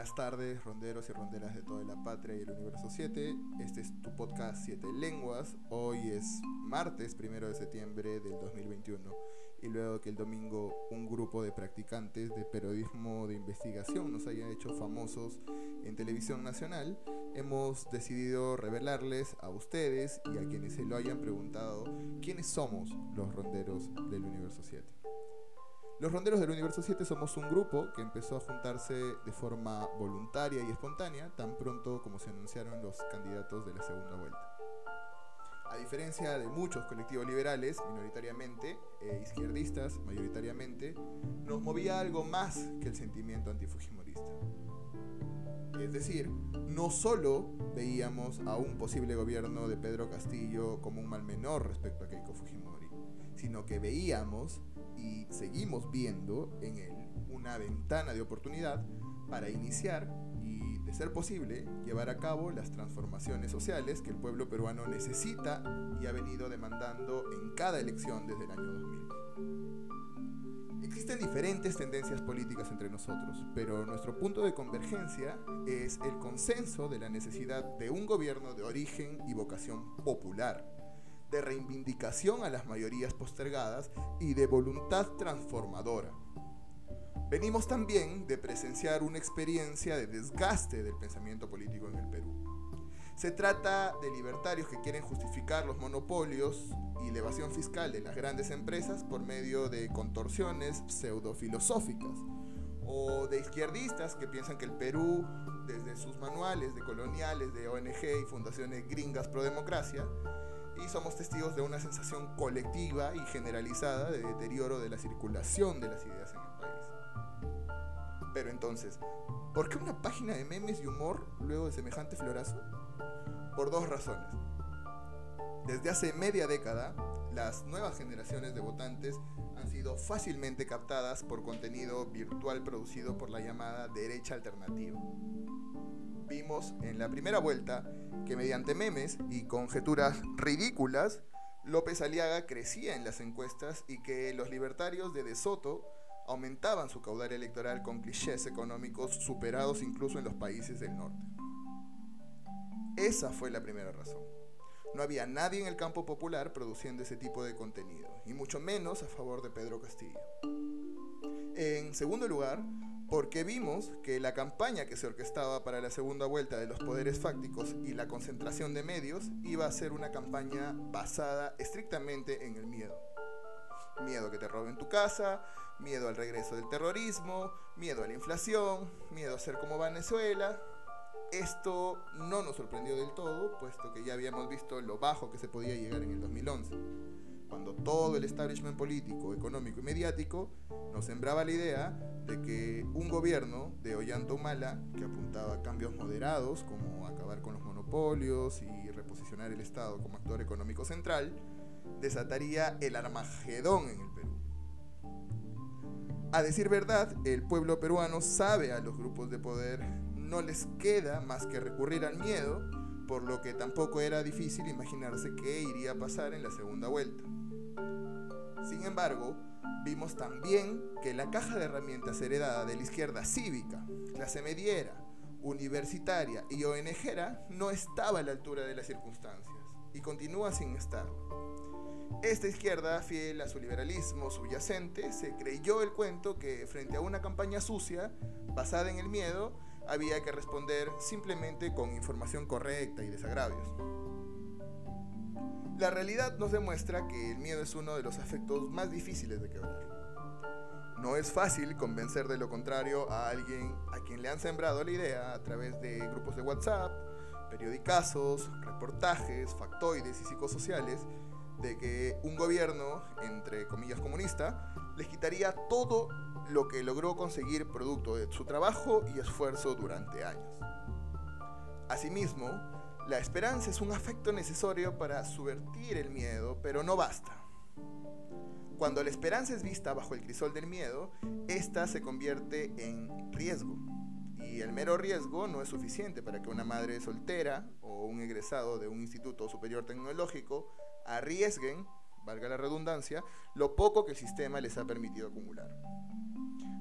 Buenas tardes, ronderos y ronderas de toda la patria y el universo 7. Este es tu podcast 7 lenguas. Hoy es martes, primero de septiembre del 2021. Y luego que el domingo un grupo de practicantes de periodismo de investigación nos haya hecho famosos en televisión nacional, hemos decidido revelarles a ustedes y a quienes se lo hayan preguntado quiénes somos los ronderos del universo 7. Los Ronderos del Universo 7 somos un grupo que empezó a juntarse de forma voluntaria y espontánea tan pronto como se anunciaron los candidatos de la segunda vuelta. A diferencia de muchos colectivos liberales, minoritariamente, e izquierdistas, mayoritariamente, nos movía algo más que el sentimiento antifujimorista. Es decir, no solo veíamos a un posible gobierno de Pedro Castillo como un mal menor respecto a Keiko Fujimori, sino que veíamos y seguimos viendo en él una ventana de oportunidad para iniciar y, de ser posible, llevar a cabo las transformaciones sociales que el pueblo peruano necesita y ha venido demandando en cada elección desde el año 2000. Existen diferentes tendencias políticas entre nosotros, pero nuestro punto de convergencia es el consenso de la necesidad de un gobierno de origen y vocación popular, de reivindicación a las mayorías postergadas y de voluntad transformadora. Venimos también de presenciar una experiencia de desgaste del pensamiento político en el Perú. Se trata de libertarios que quieren justificar los monopolios y la evasión fiscal de las grandes empresas por medio de contorsiones pseudofilosóficas, o de izquierdistas que piensan que el Perú, desde sus manuales de coloniales, de ONG y fundaciones gringas pro democracia, y somos testigos de una sensación colectiva y generalizada de deterioro de la circulación de las ideas en el país. Pero entonces, ¿por qué una página de memes y humor luego de semejante florazo? Por dos razones. Desde hace media década, las nuevas generaciones de votantes han sido fácilmente captadas por contenido virtual producido por la llamada derecha alternativa. Vimos en la primera vuelta que mediante memes y conjeturas ridículas, López Aliaga crecía en las encuestas y que los libertarios de De Soto aumentaban su caudal electoral con clichés económicos superados incluso en los países del norte. Esa fue la primera razón. No había nadie en el campo popular produciendo ese tipo de contenido, y mucho menos a favor de Pedro Castillo. En segundo lugar, porque vimos que la campaña que se orquestaba para la segunda vuelta de los poderes fácticos y la concentración de medios iba a ser una campaña basada estrictamente en el miedo. Miedo que te roben tu casa, miedo al regreso del terrorismo, miedo a la inflación, miedo a ser como Venezuela. Esto no nos sorprendió del todo, puesto que ya habíamos visto lo bajo que se podía llegar en el 2011 cuando todo el establishment político, económico y mediático nos sembraba la idea de que un gobierno de Ollanta Humala, que apuntaba a cambios moderados como acabar con los monopolios y reposicionar el Estado como actor económico central, desataría el Armagedón en el Perú. A decir verdad, el pueblo peruano sabe a los grupos de poder, no les queda más que recurrir al miedo, por lo que tampoco era difícil imaginarse qué iría a pasar en la segunda vuelta. Sin embargo, vimos también que la caja de herramientas heredada de la izquierda cívica, clase mediera, universitaria y ONGera no estaba a la altura de las circunstancias y continúa sin estar. Esta izquierda, fiel a su liberalismo subyacente, se creyó el cuento que frente a una campaña sucia, basada en el miedo, había que responder simplemente con información correcta y desagravios. La realidad nos demuestra que el miedo es uno de los afectos más difíciles de quebrar. No es fácil convencer de lo contrario a alguien a quien le han sembrado la idea a través de grupos de WhatsApp, periodicazos, reportajes, factoides y psicosociales de que un gobierno, entre comillas comunista, les quitaría todo lo que logró conseguir producto de su trabajo y esfuerzo durante años. Asimismo, la esperanza es un afecto necesario para subvertir el miedo, pero no basta. Cuando la esperanza es vista bajo el crisol del miedo, ésta se convierte en riesgo. Y el mero riesgo no es suficiente para que una madre soltera o un egresado de un instituto superior tecnológico arriesguen, valga la redundancia, lo poco que el sistema les ha permitido acumular.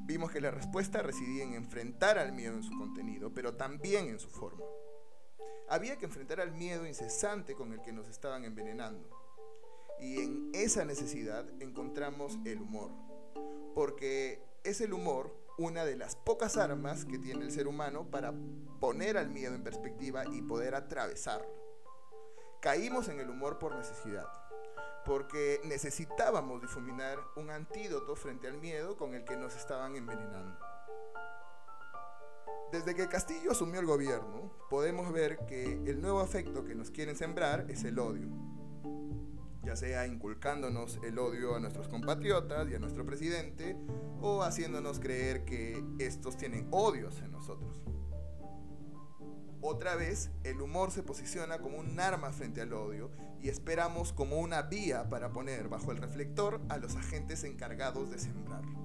vimos que la respuesta residía en enfrentar al miedo en su contenido, pero también en su forma. Había que enfrentar al miedo incesante con el que nos estaban envenenando. Y en esa necesidad encontramos el humor, porque es el humor una de las pocas armas que tiene el ser humano para poner al miedo en perspectiva y poder atravesarlo. Caímos en el humor por necesidad, porque necesitábamos difuminar un antídoto frente al miedo con el que nos estaban envenenando. Desde que Castillo asumió el gobierno, podemos ver que el nuevo afecto que nos quieren sembrar es el odio ya sea inculcándonos el odio a nuestros compatriotas y a nuestro presidente, o haciéndonos creer que estos tienen odios en nosotros. Otra vez, el humor se posiciona como un arma frente al odio y esperamos como una vía para poner bajo el reflector a los agentes encargados de sembrarlo.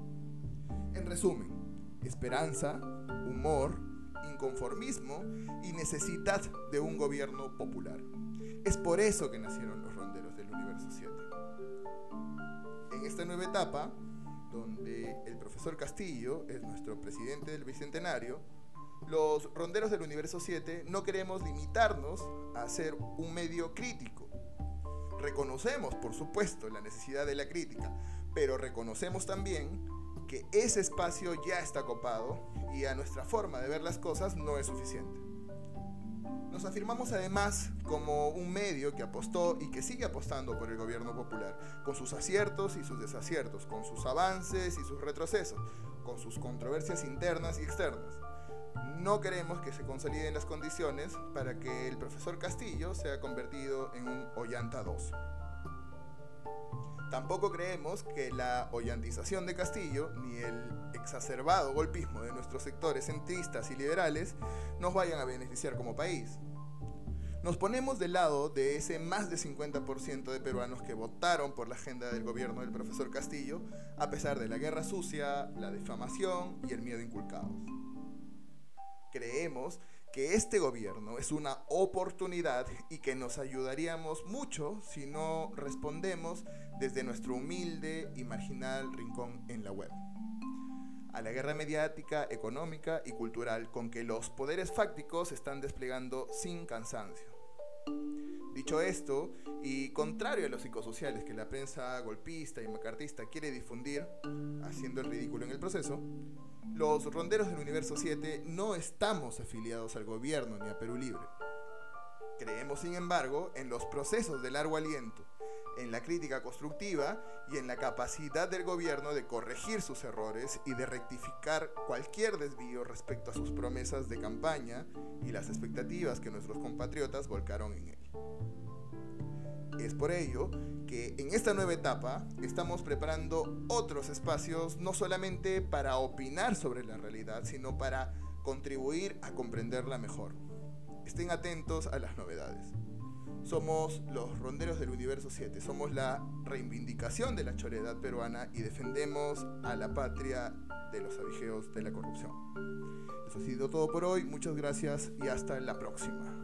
En resumen, esperanza, humor, inconformismo y necesidad de un gobierno popular. Es por eso que nacieron los universo 7. En esta nueva etapa, donde el profesor Castillo es nuestro presidente del Bicentenario, los ronderos del universo 7 no queremos limitarnos a ser un medio crítico. Reconocemos, por supuesto, la necesidad de la crítica, pero reconocemos también que ese espacio ya está copado y a nuestra forma de ver las cosas no es suficiente. Nos afirmamos además como un medio que apostó y que sigue apostando por el gobierno popular, con sus aciertos y sus desaciertos, con sus avances y sus retrocesos, con sus controversias internas y externas. No queremos que se consoliden las condiciones para que el profesor Castillo sea convertido en un Ollanta 2. Tampoco creemos que la hollantización de Castillo ni el exacerbado golpismo de nuestros sectores centristas y liberales nos vayan a beneficiar como país. Nos ponemos del lado de ese más de 50% de peruanos que votaron por la agenda del gobierno del profesor Castillo, a pesar de la guerra sucia, la difamación y el miedo inculcados. Creemos que este gobierno es una oportunidad y que nos ayudaríamos mucho si no respondemos desde nuestro humilde y marginal rincón en la web. A la guerra mediática, económica y cultural con que los poderes fácticos están desplegando sin cansancio. Dicho esto, y contrario a los psicosociales que la prensa golpista y macartista quiere difundir, haciendo el ridículo en el proceso, los ronderos del Universo 7 no estamos afiliados al gobierno ni a Perú Libre. Creemos, sin embargo, en los procesos de largo aliento, en la crítica constructiva y en la capacidad del gobierno de corregir sus errores y de rectificar cualquier desvío respecto a sus promesas de campaña y las expectativas que nuestros compatriotas volcaron en él. Es por ello en esta nueva etapa estamos preparando otros espacios no solamente para opinar sobre la realidad, sino para contribuir a comprenderla mejor. Estén atentos a las novedades. Somos los ronderos del universo 7, somos la reivindicación de la choredad peruana y defendemos a la patria de los abigeos de la corrupción. Eso ha sido todo por hoy, muchas gracias y hasta la próxima.